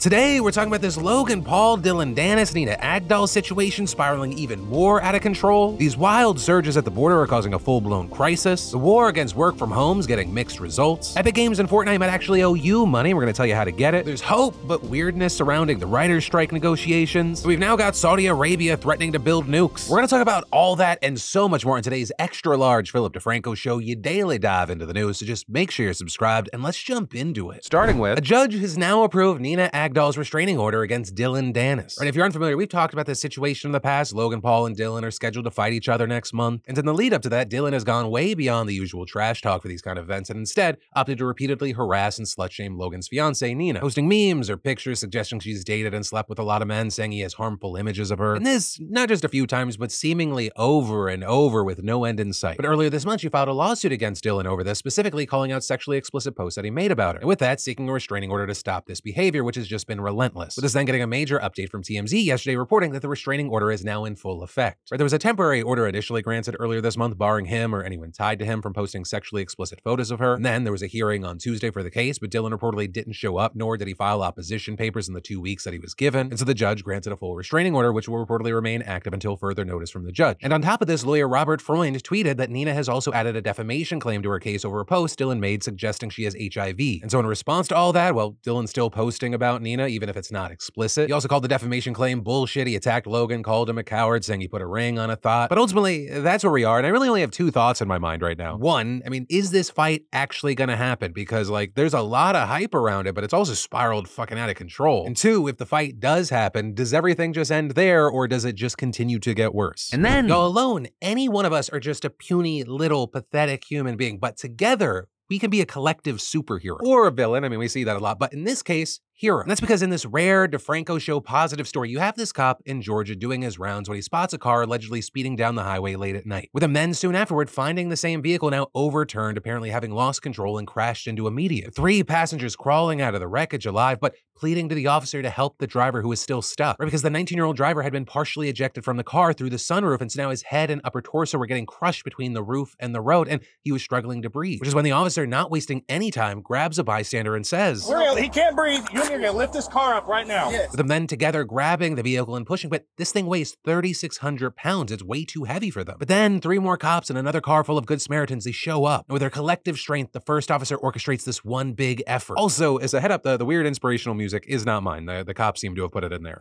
Today, we're talking about this Logan Paul, Dillon Danis, Nina Agdal situation spiraling even more out of control. These wild surges at the border are causing a full blown crisis. The war against work from homes getting mixed results. Epic Games and Fortnite might actually owe you money. We're going to tell you how to get it. There's hope, but weirdness surrounding the writer's strike negotiations. We've now got Saudi Arabia threatening to build nukes. We're going to talk about all that and so much more in today's extra large Philip DeFranco show. You daily dive into the news, so just make sure you're subscribed and let's jump into it. Starting with a judge has now approved Nina Agdal Agdal's restraining order against Dillon Danis. And if you're unfamiliar, we've talked about this situation in the past. Logan Paul and Dillon are scheduled to fight each other next month. And in the lead up to that, Dillon has gone way beyond the usual trash talk for these kind of events and instead opted to repeatedly harass and slut shame Logan's fiancee, Nina, posting memes or pictures suggesting she's dated and slept with a lot of men, saying he has harmful images of her. And this, not just a few times, but seemingly over and over with no end in sight. But earlier this month, she filed a lawsuit against Dillon over this, specifically calling out sexually explicit posts that he made about her. And with that, seeking a restraining order to stop this behavior, which is just been relentless. With this then getting a major update from TMZ yesterday reporting that the restraining order is now in full effect. There was a temporary order initially granted earlier this month barring him or anyone tied to him from posting sexually explicit photos of her. And then there was a hearing on Tuesday for the case, but Dillon reportedly didn't show up, nor did he file opposition papers in the two weeks that he was given. And so the judge granted a full restraining order, which will reportedly remain active until further notice from the judge. And on top of this, lawyer Robert Freund tweeted that Nina has also added a defamation claim to her case over a post Dillon made suggesting she has HIV. And so in response to all that, well, Dillon's still posting about Nina, even if it's not explicit. He also called the defamation claim bullshit. He attacked Logan, called him a coward, saying he put a ring on a thought. But ultimately, that's where we are. And I really only have two thoughts in my mind right now. One, I mean, is this fight actually going to happen? Because, like, there's a lot of hype around it, but it's also spiraled fucking out of control. And two, if the fight does happen, does everything just end there or does it just continue to get worse? And then, y'all alone, any one of us are just a puny, little, pathetic human being, but together, we can be a collective superhero or a villain. I mean, we see that a lot, but in this case, hero. And that's because in this rare DeFranco show positive story, you have this cop in Georgia doing his rounds when he spots a car allegedly speeding down the highway late at night, with a then soon afterward finding the same vehicle now overturned, apparently having lost control and crashed into a median. Three passengers crawling out of the wreckage alive, but pleading to the officer to help the driver who was still stuck. Right, because the 19 year old driver had been partially ejected from the car through the sunroof, and so now his head and upper torso were getting crushed between the roof and the road, and he was struggling to breathe. Which is when the officer, not wasting any time, grabs a bystander and says, Real, He can't breathe. You need to lift this car up right now. Yes. With them then together grabbing the vehicle and pushing, but this thing weighs 3,600 pounds. It's way too heavy for them. But then three more cops and another car full of Good Samaritans, they show up. And with their collective strength, the first officer orchestrates this one big effort. Also, as a head up, the, the weird inspirational music is not mine. The, the cops seem to have put it in there.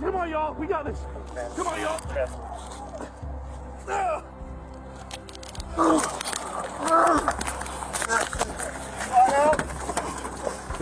Come on, y'all. We got this. Come on, y'all. Ah.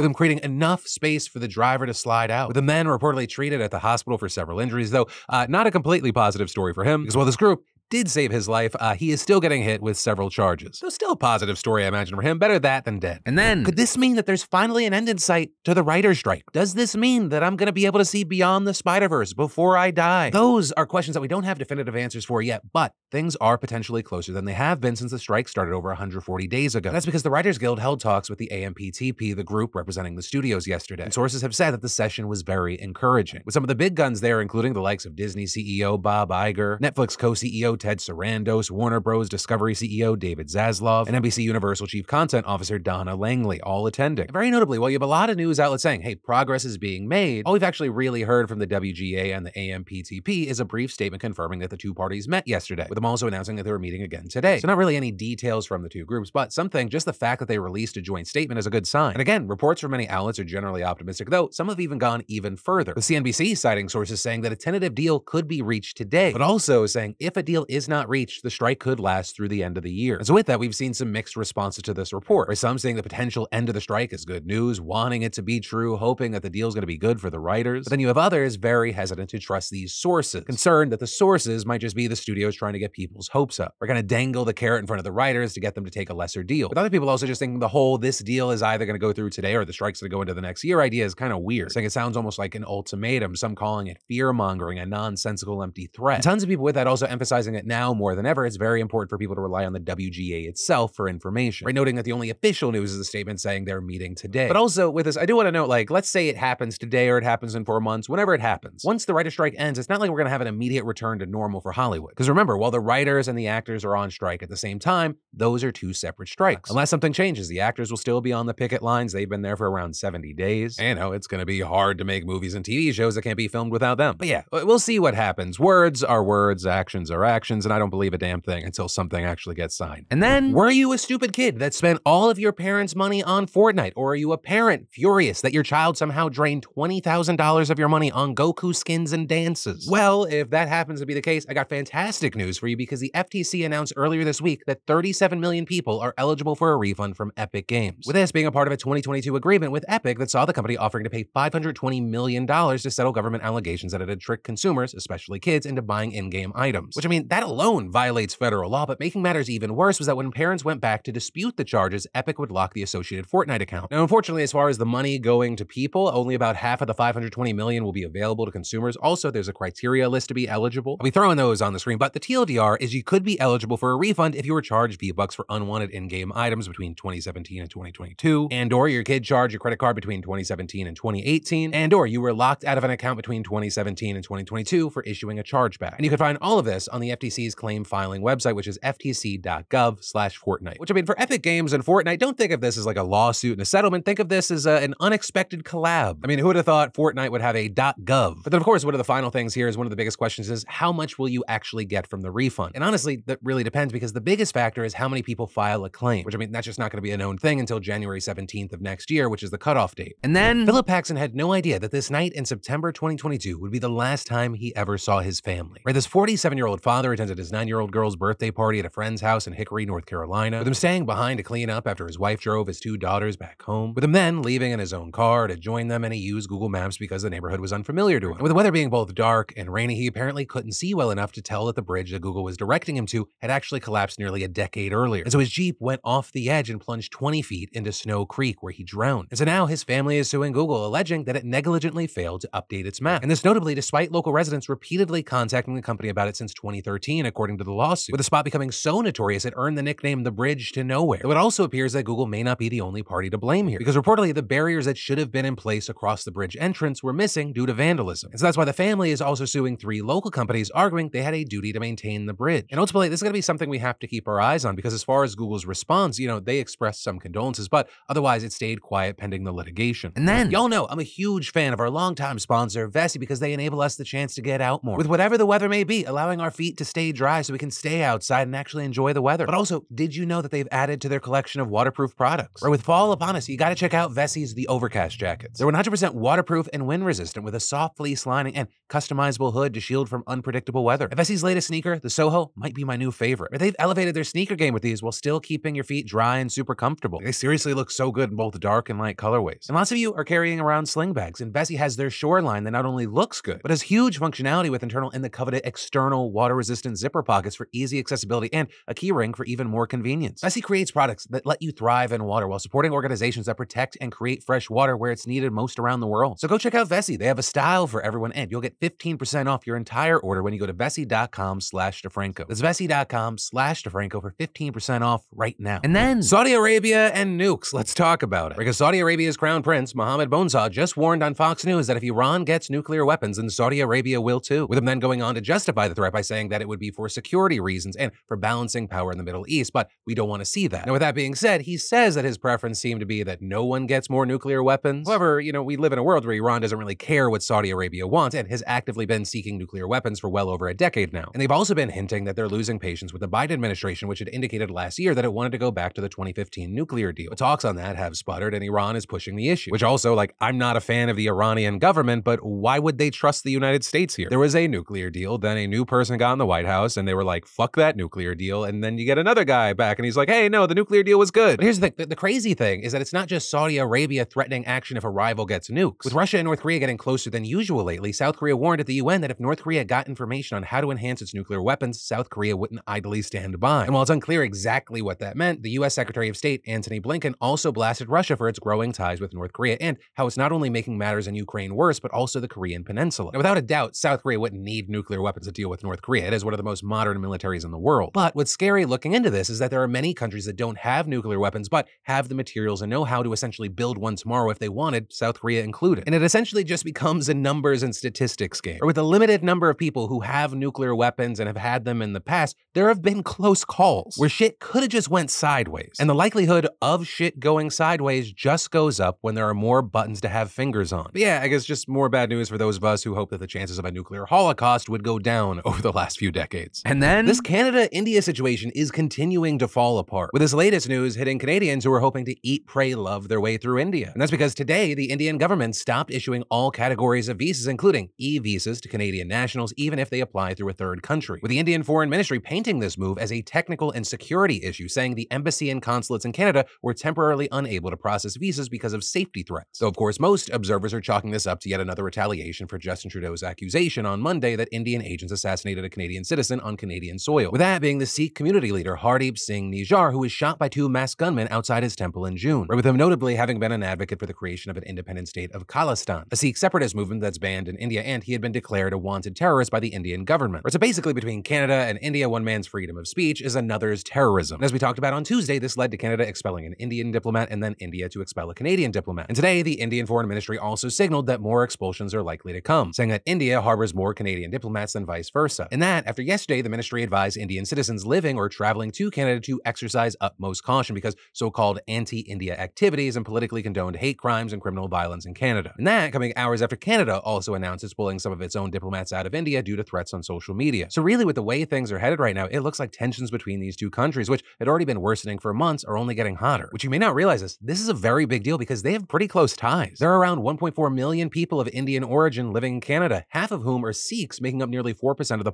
With them creating enough space for the driver to slide out. With the men reportedly treated at the hospital for several injuries, though uh, not a completely positive story for him, because while this group did save his life, uh, he is still getting hit with several charges. So still a positive story, I imagine, for him. Better that than dead. And then, could this mean that there's finally an end in sight to the writer's strike? Does this mean that I'm going to be able to see beyond the Spider-Verse before I die? Those are questions that we don't have definitive answers for yet, but things are potentially closer than they have been since the strike started over 140 days ago. That's because the Writers Guild held talks with the AMPTP, the group representing the studios yesterday. And sources have said that the session was very encouraging, with some of the big guns there, including the likes of Disney CEO Bob Iger, Netflix co-CEO Ted Sarandos, Warner Bros. Discovery CEO David Zaslav, and NBC Universal Chief Content Officer Donna Langley, all attending. Very notably, while you have a lot of news outlets saying, hey, progress is being made, all we've actually really heard from the WGA and the AMPTP is a brief statement confirming that the two parties met yesterday, with them also announcing that they were meeting again today. So not really any details from the two groups, but something, just the fact that they released a joint statement is a good sign. And again, reports from many outlets are generally optimistic, though some have even gone even further. The CNBC citing sources saying that a tentative deal could be reached today, but also saying if a deal is not reached, the strike could last through the end of the year. And so with that, we've seen some mixed responses to this report, where some saying the potential end of the strike is good news, wanting it to be true, hoping that the deal is going to be good for the writers. But then you have others very hesitant to trust these sources, concerned that the sources might just be the studios trying to get people's hopes up. We're going to dangle the carrot in front of the writers to get them to take a lesser deal. With other people also just thinking the whole this deal is either going to go through today or the strike's going to go into the next year idea is kind of weird. Saying it sounds almost like an ultimatum, some calling it fear mongering, a nonsensical empty threat. And tons of people with that also emphasizing now more than ever, it's very important for people to rely on the WGA itself for information. Right, noting that the only official news is a statement saying they're meeting today. But also with this, I do want to note, like, let's say it happens today or it happens in four months, whenever it happens. Once the writer strike ends, it's not like we're going to have an immediate return to normal for Hollywood. Because remember, while the writers and the actors are on strike at the same time, those are two separate strikes. Unless something changes, the actors will still be on the picket lines. They've been there for around 70 days. And, you know, it's going to be hard to make movies and TV shows that can't be filmed without them. But yeah, we'll see what happens. Words are words, actions are actions, and I don't believe a damn thing until something actually gets signed. And then, were you a stupid kid that spent all of your parents' money on Fortnite? Or are you a parent furious that your child somehow drained $20,000 of your money on Goku skins and dances? Well, if that happens to be the case, I got fantastic news for you because the FTC announced earlier this week that 37 million people are eligible for a refund from Epic Games. With this being a part of a 2022 agreement with Epic that saw the company offering to pay $520 million to settle government allegations that it had tricked consumers, especially kids, into buying in game items. Which, I mean, that alone violates federal law, but making matters even worse was that when parents went back to dispute the charges, Epic would lock the associated Fortnite account. Now, unfortunately, as far as the money going to people, only about half of the 520 million will be available to consumers. Also, there's a criteria list to be eligible. I'll be throwing those on the screen, but the TLDR is you could be eligible for a refund if you were charged V-Bucks for unwanted in-game items between 2017 and 2022, and or your kid charged your credit card between 2017 and 2018, and or you were locked out of an account between 2017 and 2022 for issuing a chargeback. And you can find all of this on the FTC's claim filing website, which is ftc.gov slash Fortnite. Which I mean, for Epic Games and Fortnite, don't think of this as like a lawsuit and a settlement. Think of this as a, an unexpected collab. I mean, who would have thought Fortnite would have a .gov? But then, of course, one of the final things here is one of the biggest questions is how much will you actually get from the refund? And honestly, that really depends because the biggest factor is how many people file a claim, which I mean, that's just not going to be a known thing until January 17th of next year, which is the cutoff date. And then Philip Paxson had no idea that this night in September 2022 would be the last time he ever saw his family. Right, this 47 year old father attended his nine year old girl's birthday party at a friend's house in Hickory, North Carolina, with him staying behind to clean up after his wife drove his two daughters back home, with him then leaving in his own car to join them, and he used Google Maps because the neighborhood was unfamiliar to him. And with the weather being both dark and rainy, he apparently couldn't see well enough to tell that the bridge that Google was directing him to had actually collapsed nearly a decade earlier. And so his Jeep went off the edge and plunged 20 feet into Snow Creek, where he drowned. And so now his family is suing Google, alleging that it negligently failed to update its map. And this notably despite local residents repeatedly contacting the company about it since 2013, according to the lawsuit, with the spot becoming so notorious it earned the nickname the bridge to nowhere. Though it also appears that Google may not be the only party to blame here, because reportedly the barriers that should have been in place across the bridge entrance were missing due to vandalism. And so that's why the family is also suing three local companies, arguing they had a duty to maintain the bridge. And ultimately, this is going to be something we have to keep our eyes on, because as far as Google's response, you know, they expressed some condolences, but otherwise it stayed quiet pending the litigation. And then, y'all know I'm a huge fan of our longtime sponsor, Vessi, because they enable us the chance to get out more. With whatever the weather may be, allowing our feet to stay dry so we can stay outside and actually enjoy the weather. But also, did you know that they've added to their collection of waterproof products? Right, with fall upon us, you gotta check out Vessi's The Overcast jackets. They're 100% waterproof and wind resistant with a soft fleece lining and customizable hood to shield from unpredictable weather. And Vessi's latest sneaker, the Soho, might be my new favorite. Right, They've elevated their sneaker game with these while still keeping your feet dry and super comfortable. They seriously look so good in both dark and light colorways. And lots of you are carrying around sling bags, and Vessi has their shoreline that not only looks good, but has huge functionality with internal and the coveted external water-resistant zipper pockets for easy accessibility and a key ring for even more convenience. Vessi creates products that let you thrive in water while supporting organizations that protect and create fresh water where it's needed most around the world. So go check out Vessi. They have a style for everyone, and you'll get 15% off your entire order when you go to Vessi.com slash DeFranco. That's Vessi.com slash DeFranco for 15% off right now. And then Saudi Arabia and nukes. Let's talk about it. Because Saudi Arabia's crown prince, Mohammed Bonza, just warned on Fox News that if Iran gets nuclear weapons, then Saudi Arabia will too. With him then going on to justify the threat by saying that it would be for security reasons and for balancing power in the Middle East, but we don't want to see that. Now, with that being said, he says that his preference seemed to be that no one gets more nuclear weapons. However, you know, we live in a world where Iran doesn't really care what Saudi Arabia wants and has actively been seeking nuclear weapons for well over a decade now. And they've also been hinting that they're losing patience with the Biden administration, which had indicated last year that it wanted to go back to the 2015 nuclear deal. But talks on that have sputtered, and Iran is pushing the issue. Which also, like, I'm not a fan of the Iranian government, but why would they trust the United States here? There was a nuclear deal, then a new person got in the White House, and they were like, fuck that nuclear deal. And then you get another guy back, and he's like, hey, no, the nuclear deal was good. But here's the thing the, the crazy thing is that it's not just Saudi Arabia threatening action if a rival gets nukes. With Russia and North Korea getting closer than usual lately, South Korea warned at the UN that if North Korea got information on how to enhance its nuclear weapons, South Korea wouldn't idly stand by. And while it's unclear exactly what that meant, the US Secretary of State Antony Blinken also blasted Russia for its growing ties with North Korea and how it's not only making matters in Ukraine worse, but also the Korean peninsula. Now, without a doubt, South Korea wouldn't need nuclear weapons to deal with North Korea. It has one of the most modern militaries in the world. But what's scary looking into this is that there are many countries that don't have nuclear weapons, but have the materials and know how to essentially build one tomorrow if they wanted, South Korea included. And it essentially just becomes a numbers and statistics game. Or with a limited number of people who have nuclear weapons and have had them in the past, there have been close calls where shit could have just went sideways. And the likelihood of shit going sideways just goes up when there are more buttons to have fingers on. But yeah, I guess just more bad news for those of us who hope that the chances of a nuclear holocaust would go down over the last few decades. And then this Canada India situation is continuing to fall apart, with this latest news hitting Canadians who are hoping to eat, pray, love their way through India. And that's because today the Indian government stopped issuing all categories of visas, including e visas to Canadian nationals, even if they apply through a third country. With the Indian Foreign Ministry painting this move as a technical and security issue, saying the embassy and consulates in Canada were temporarily unable to process visas because of safety threats. So, of course, most observers are chalking this up to yet another retaliation for Justin Trudeau's accusation on Monday that Indian agents assassinated a Canadian citizen on Canadian soil. With that being the Sikh community leader Hardeep Singh Nijjar, who was shot by two masked gunmen outside his temple in June, with him notably having been an advocate for the creation of an independent state of Khalistan, a Sikh separatist movement that's banned in India, and he had been declared a wanted terrorist by the Indian government. So basically, between Canada and India, one man's freedom of speech is another's terrorism. And as we talked about on Tuesday, this led to Canada expelling an Indian diplomat and then India to expel a Canadian diplomat. And today, the Indian Foreign Ministry also signaled that more expulsions are likely to come, saying that India harbors more Canadian diplomats than vice versa. And that, after yesterday, the ministry advised Indian citizens living or traveling to Canada to exercise utmost caution because so called anti India activities and politically condoned hate crimes and criminal violence in Canada. And that coming hours after Canada also announced it's pulling some of its own diplomats out of India due to threats on social media. So, really, with the way things are headed right now, it looks like tensions between these two countries, which had already been worsening for months, are only getting hotter. Which you may not realize is this is a very big deal because they have pretty close ties. There are around 1.4 million people of Indian origin living in Canada, half of whom are Sikhs, making up nearly 4% of the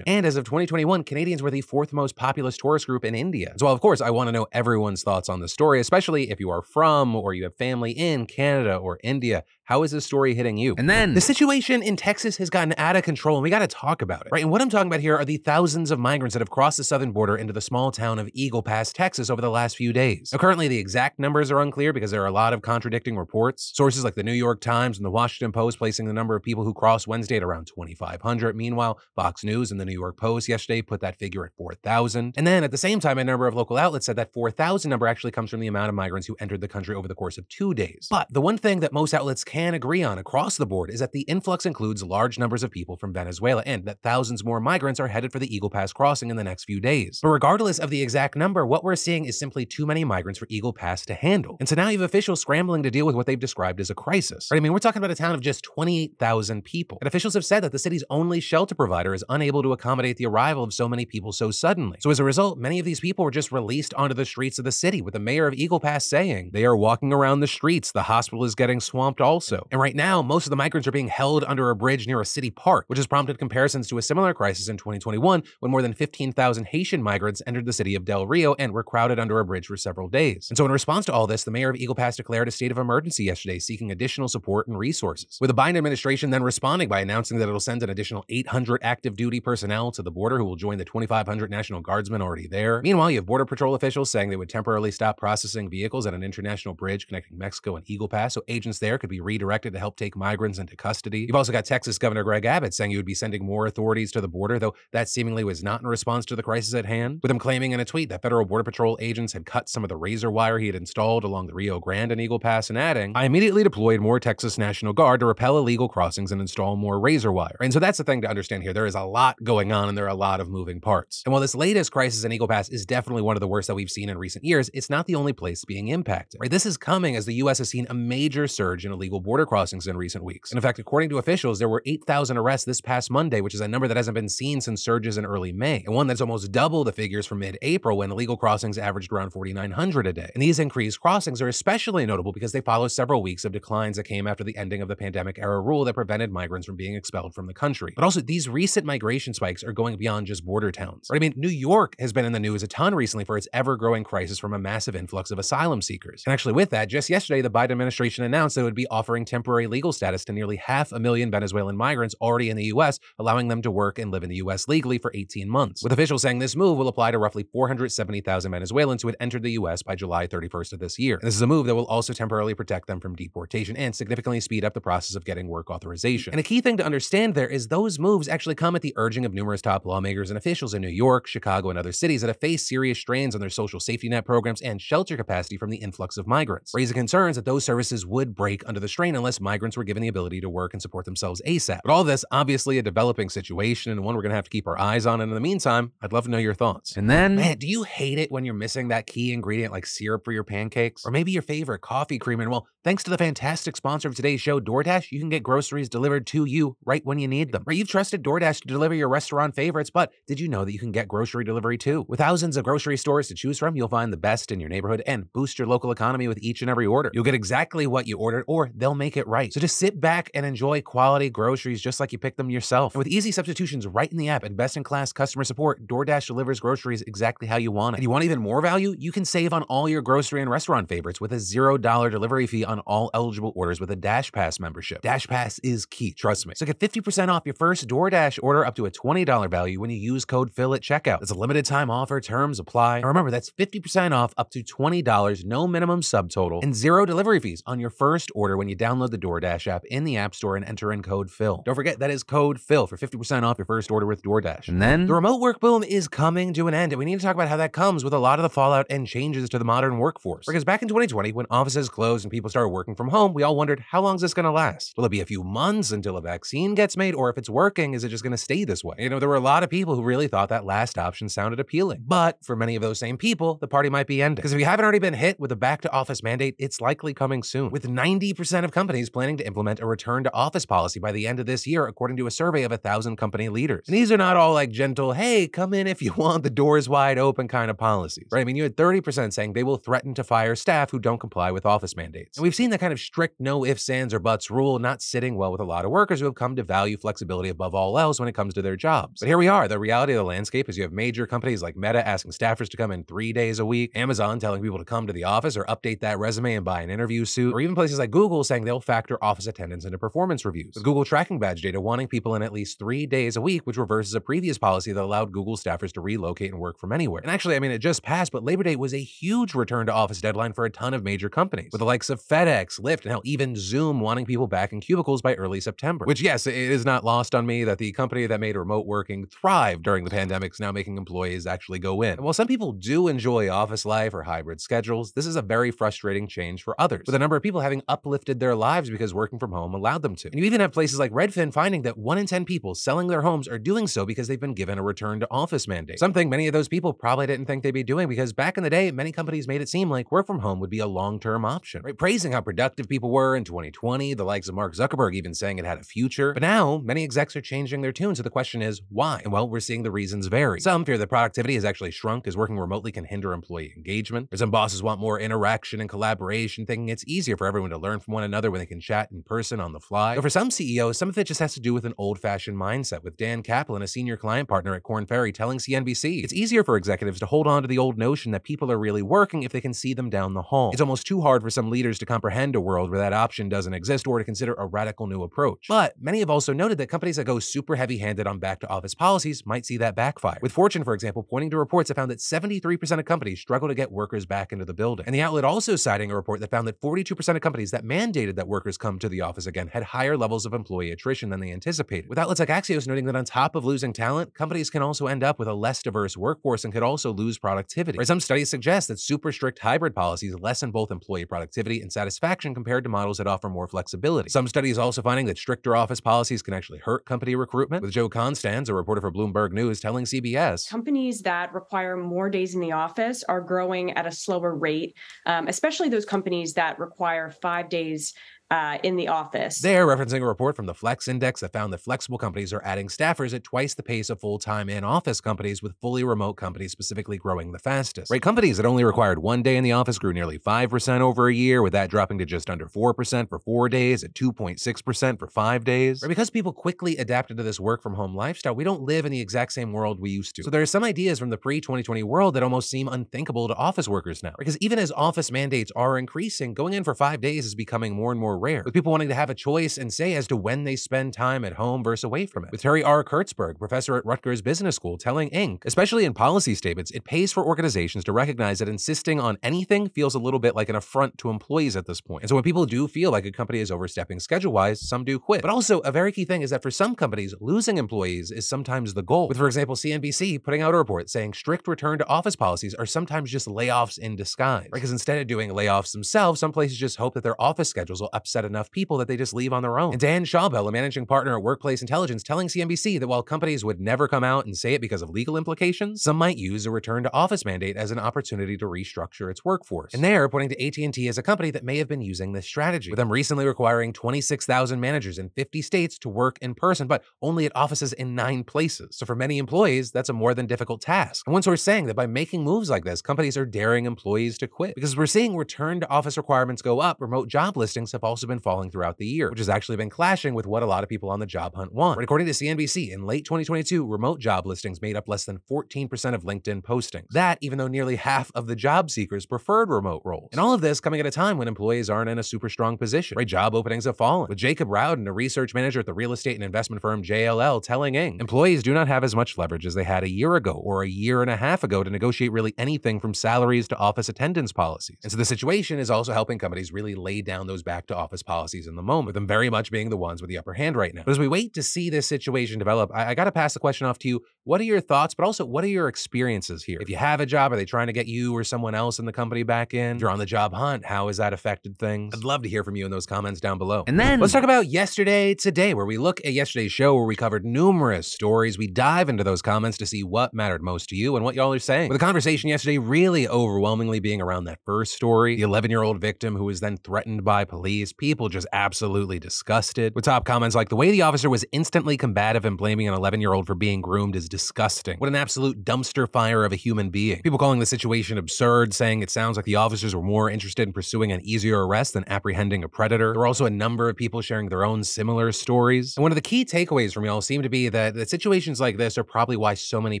And as of 2021, Canadians were the fourth most populous tourist group in India. So, of course, I want to know everyone's thoughts on the story, especially if you are from or you have family in Canada or India. How is this story hitting you? And then the situation in Texas has gotten out of control and we got to talk about it, right? And what I'm talking about here are the thousands of migrants that have crossed the southern border into the small town of Eagle Pass, Texas over the last few days. Now, currently, the exact numbers are unclear because there are a lot of contradicting reports. Sources like the New York Times and the Washington Post placing the number of people who crossed Wednesday at around 2,500. Meanwhile, Fox News and the New York Post yesterday put that figure at 4,000. And then at the same time, a number of local outlets said that 4,000 number actually comes from the amount of migrants who entered the country over the course of two days. But the one thing that most outlets can agree on across across the board is that the influx includes large numbers of people from Venezuela and that thousands more migrants are headed for the Eagle Pass crossing in the next few days. But regardless of the exact number, what we're seeing is simply too many migrants for Eagle Pass to handle. And so now you have officials scrambling to deal with what they've described as a crisis. Right? I mean, we're talking about a town of just 28,000 people. And officials have said that the city's only shelter provider is unable to accommodate the arrival of so many people so suddenly. So as a result, many of these people were just released onto the streets of the city, with the mayor of Eagle Pass saying they are walking around the streets. The hospital is getting swamped also. And right now, most of the migrants are being held under a bridge near a city park, which has prompted comparisons to a similar crisis in 2021 when more than 15,000 Haitian migrants entered the city of Del Rio and were crowded under a bridge for several days. And so, in response to all this, the mayor of Eagle Pass declared a state of emergency yesterday, seeking additional support and resources. With the Biden administration then responding by announcing that it'll send an additional 800 active duty personnel to the border who will join the 2,500 National Guardsmen already there. Meanwhile, you have Border Patrol officials saying they would temporarily stop processing vehicles at an international bridge connecting Mexico and Eagle Pass, so agents there could be redirected to help take migrants into custody. You've also got Texas Governor Greg Abbott saying he would be sending more authorities to the border, though that seemingly was not in response to the crisis at hand, with him claiming in a tweet that federal Border Patrol agents had cut some of the razor wire he had installed along the Rio Grande and Eagle Pass and adding, I immediately deployed more Texas National Guard to repel illegal crossings and install more razor wire. And so that's the thing to understand here. There is a lot going on and there are a lot of moving parts. And while this latest crisis in Eagle Pass is definitely one of the worst that we've seen in recent years, it's not the only place being impacted. Right? This is coming as the US has seen a major surge in illegal border crossings in recent weeks. And in fact, according to officials, there were 8,000 arrests this past Monday, which is a number that hasn't been seen since surges in early May, and one that's almost double the figures from mid-April when illegal crossings averaged around 4,900 a day. And these increased crossings are especially notable because they follow several weeks of declines that came after the ending of the pandemic era rule that prevented migrants from being expelled from the country. But also, these recent migration spikes are going beyond just border towns. Right? I mean, New York has been in the news a ton recently for its ever-growing crisis from a massive influx of asylum seekers. And actually, with that, just yesterday, the Biden administration announced that it would be offering offering temporary legal status to nearly half a million Venezuelan migrants already in the U.S., allowing them to work and live in the U.S. legally for 18 months. With officials saying this move will apply to roughly 470,000 Venezuelans who had entered the U.S. by July 31st of this year. And this is a move that will also temporarily protect them from deportation and significantly speed up the process of getting work authorization. And a key thing to understand there is those moves actually come at the urging of numerous top lawmakers and officials in New York, Chicago, and other cities that have faced serious strains on their social safety net programs and shelter capacity from the influx of migrants, raising concerns that those services would break under the unless migrants were given the ability to work and support themselves ASAP. But all this, obviously, a developing situation and one we're going to have to keep our eyes on. And in the meantime, I'd love to know your thoughts. And then, man, do you hate it when you're missing that key ingredient like syrup for your pancakes? Or maybe your favorite coffee creamer? And well, thanks to the fantastic sponsor of today's show, DoorDash, you can get groceries delivered to you right when you need them. Or you've trusted DoorDash to deliver your restaurant favorites, but did you know that you can get grocery delivery too? With thousands of grocery stores to choose from, you'll find the best in your neighborhood and boost your local economy with each and every order. You'll get exactly what you ordered, or they'll make it right. So just sit back and enjoy quality groceries just like you pick them yourself. And with easy substitutions right in the app and best in class customer support, DoorDash delivers groceries exactly how you want it. And you want even more value? You can save on all your grocery and restaurant favorites with a $0 delivery fee on all eligible orders with a Dash Pass membership. Dash Pass is key, trust me. So get 50% off your first DoorDash order up to a $20 value when you use code PHIL at checkout. It's a limited time offer, terms apply. And remember, that's 50% off up to $20, no minimum subtotal, and zero delivery fees on your first order when you download the DoorDash app in the App Store and enter in code PHIL. Don't forget, that is code PHIL for 50% off your first order with DoorDash. And then the remote work boom is coming to an end, and we need to talk about how that comes with a lot of the fallout and changes to the modern workforce. Because back in 2020, when offices closed and people started working from home, we all wondered, how long is this going to last? Will it be a few months until a vaccine gets made, or if it's working, is it just going to stay this way? You know, there were a lot of people who really thought that last option sounded appealing. But for many of those same people, the party might be ending. Because if you haven't already been hit with a back to office mandate, it's likely coming soon. With 90% of companies planning to implement a return to office policy by the end of this year, according to a survey of a thousand company leaders. And these are not all like gentle, hey, come in if you want, the doors wide open kind of policies, right? I mean, you had 30% saying they will threaten to fire staff who don't comply with office mandates. And we've seen that kind of strict no ifs, ands, or buts rule not sitting well with a lot of workers who have come to value flexibility above all else when it comes to their jobs. But here we are. The reality of the landscape is you have major companies like Meta asking staffers to come in three days a week, Amazon telling people to come to the office or update that resume and buy an interview suit, or even places like Google saying they'll factor office attendance into performance reviews. With Google tracking badge data wanting people in at least three days a week, which reverses a previous policy that allowed Google staffers to relocate and work from anywhere. And actually, I mean, it just passed, but Labor Day was a huge return to office deadline for a ton of major companies, with the likes of FedEx, Lyft, and hell, even Zoom wanting people back in cubicles by early September. Which, yes, it is not lost on me that the company that made remote working thrive during the pandemic is now making employees actually go in. And while some people do enjoy office life or hybrid schedules, this is a very frustrating change for others, with a number of people having uplifted their lives because working from home allowed them to. And you even have places like Redfin finding that one in 10 people selling their homes are doing so because they've been given a return to office mandate. Something many of those people probably didn't think they'd be doing because back in the day, many companies made it seem like work from home would be a long term option, right? Praising how productive people were in 2020, the likes of Mark Zuckerberg even saying it had a future. But now, many execs are changing their tune. So the question is, why? And well, we're seeing the reasons vary. Some fear that productivity has actually shrunk as working remotely can hinder employee engagement. Or some bosses want more interaction and collaboration, thinking it's easier for everyone to learn from one another when they can chat in person on the fly. But for some CEOs, some of it just has to do with an old fashioned mindset, with Dan Kaplan, a senior client partner at Korn Ferry, telling CNBC it's easier for executives to hold on to the old notion that people are really working if they can see them down the hall. It's almost too hard for some leaders to comprehend a world where that option doesn't exist or to consider a radical new approach. But many have also noted that companies that go super heavy handed on back to office policies might see that backfire. With Fortune, for example, pointing to reports that found that 73% of companies struggle to get workers back into the building. And the outlet also citing a report that found that 42% of companies that mandated that workers come to the office again had higher levels of employee attrition than they anticipated. With outlets like Axios noting that on top of losing talent, companies can also end up with a less diverse workforce and could also lose productivity. Some studies suggest that super strict hybrid policies lessen both employee productivity and satisfaction compared to models that offer more flexibility. Some studies also finding that stricter office policies can actually hurt company recruitment, with Jo Constantz, a reporter for Bloomberg News, telling CBS. Companies that require more days in the office are growing at a slower rate, um, especially those companies that require five days uh, in the office. They're referencing a report from the Flex Index that found that flexible companies are adding staffers at twice the pace of full time in office companies, with fully remote companies specifically growing the fastest. Right, companies that only required one day in the office grew nearly 5% over a year, with that dropping to just under 4% for four days at 2.6% for five days. Right, because people quickly adapted to this work from home lifestyle, we don't live in the exact same world we used to. So there are some ideas from the pre 2020 world that almost seem unthinkable to office workers now. Because even as office mandates are increasing, going in for five days is becoming more and more rare, with people wanting to have a choice and say as to when they spend time at home versus away from it. With Terri R. Kurtzberg, professor at Rutgers Business School, telling Inc., especially in policy statements, it pays for organizations to recognize that insisting on anything feels a little bit like an affront to employees at this point. And so when people do feel like a company is overstepping schedule wise, some do quit. But also, a very key thing is that for some companies, losing employees is sometimes the goal. With, for example, CNBC putting out a report saying strict return to office policies are sometimes just layoffs in disguise. Right? Because instead of doing layoffs themselves, some places just hope that their office schedules will upset enough people that they just leave on their own. And Dan Schawbel, a managing partner at Workplace Intelligence, telling CNBC that while companies would never come out and say it because of legal implications, some might use a return to office mandate as an opportunity to restructure its workforce. And they're pointing to AT&T as a company that may have been using this strategy, with them recently requiring 26,000 managers in 50 states to work in person, but only at offices in nine places. So for many employees, that's a more than difficult task. And one source saying that by making moves like this, companies are daring employees to quit. Because we're seeing return to office requirements go up, remote job listings have also been falling throughout the year, which has actually been clashing with what a lot of people on the job hunt want. But according to CNBC, in late 2022, remote job listings made up less than 14% of LinkedIn postings. That, even though nearly half of the job seekers preferred remote roles. And all of this coming at a time when employees aren't in a super strong position, right? Job openings have fallen. With Jacob Rowden, a research manager at the real estate and investment firm JLL, telling Ing, employees do not have as much leverage as they had a year ago or a year and a half ago to negotiate really anything from salaries to office attendance policies. And so the situation is also helping companies really lay down those back to office policies in the moment, with them very much being the ones with the upper hand right now. But as we wait to see this situation develop, I, I got to pass the question off to you. What are your thoughts, but also what are your experiences here? If you have a job, are they trying to get you or someone else in the company back in? If you're on the job hunt, how has that affected things? I'd love to hear from you in those comments down below. And then let's talk about yesterday today, where we look at yesterday's show where we covered numerous stories. We dive into those comments to see what mattered most to you and what y'all are saying. With the conversation yesterday really overwhelmingly being around that first story, the 11 year old victim who was then threatened by police, people just absolutely disgusted. With top comments like the way the officer was instantly combative and blaming an 11 year old for being groomed is disgusting. What an absolute dumpster fire of a human being. People calling the situation absurd, saying it sounds like the officers were more interested in pursuing an easier arrest than apprehending a predator. There were also a number of people sharing their own similar stories. And one of the key takeaways from y'all seem to be that, that situations like this are probably why so many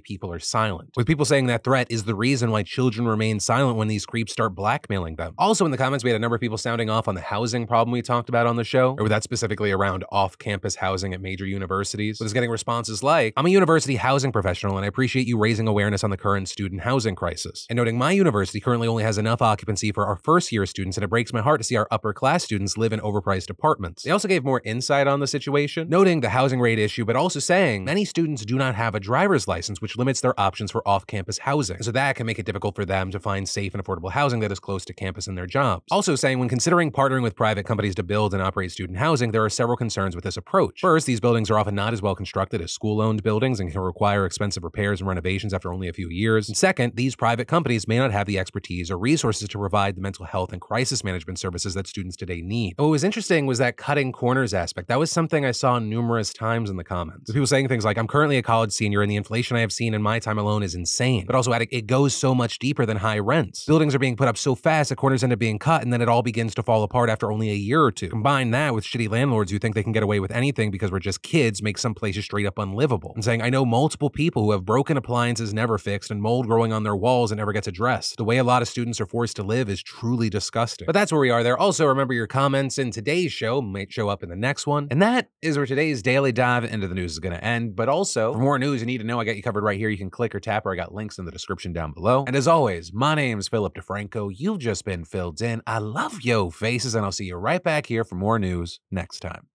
people are silent. With people saying that threat is the reason why children remain silent when these creeps start blackmailing them. Also, in the comments, we had a number of people sounding off on the housing problem we talked about on the show, or that specifically around off campus housing at major universities. But it's getting responses like, I'm a university housing professional and I appreciate you raising awareness on the current student housing crisis. And noting my university currently only has enough occupancy for our first year students, and it breaks my heart to see our upper class students live in overpriced apartments. They also gave more insight on the situation, noting the housing rate issue, but also saying many students do not have a driver's license, which limits their options for off campus housing. So that can make it difficult for them to find safe and affordable housing that is close to campus and their jobs. Also saying when considering partnering with private companies to build and operate student housing, there are several concerns with this approach. First, these buildings are often not as well constructed as school owned buildings and can require expensive repairs and renovations after only a few years. And second, these private companies may not have the expertise or resources to provide the mental health and crisis management services that students today need. And what was interesting was that cutting corners aspect. That was something I saw numerous times in the comments. With people saying things like, I'm currently a college senior and the inflation I have seen in my time alone is insane. But also, it goes so much deeper than high rents. Buildings are being put up so fast that corners end up being cut and then it all begins to fall apart after only a year or two. Combine that with shitty landlords who think they can get away with anything because we're just kids make some places straight up unlivable. And saying, I know multiple people who have broken appliances never fixed and mold growing on their walls and never gets addressed. The way a lot of students are forced to live is truly disgusting. But that's where we are there. Also, remember your comments in today's show might show up in the next one. And that is where today's daily dive into the news is going to end. But also, for more news you need to know, I got you covered right here. You can click or tap, or I got links in the description down below. And as always, my name is Philip DeFranco. You've just been filled in. I love yo faces, and I'll see you right back here for more news next time.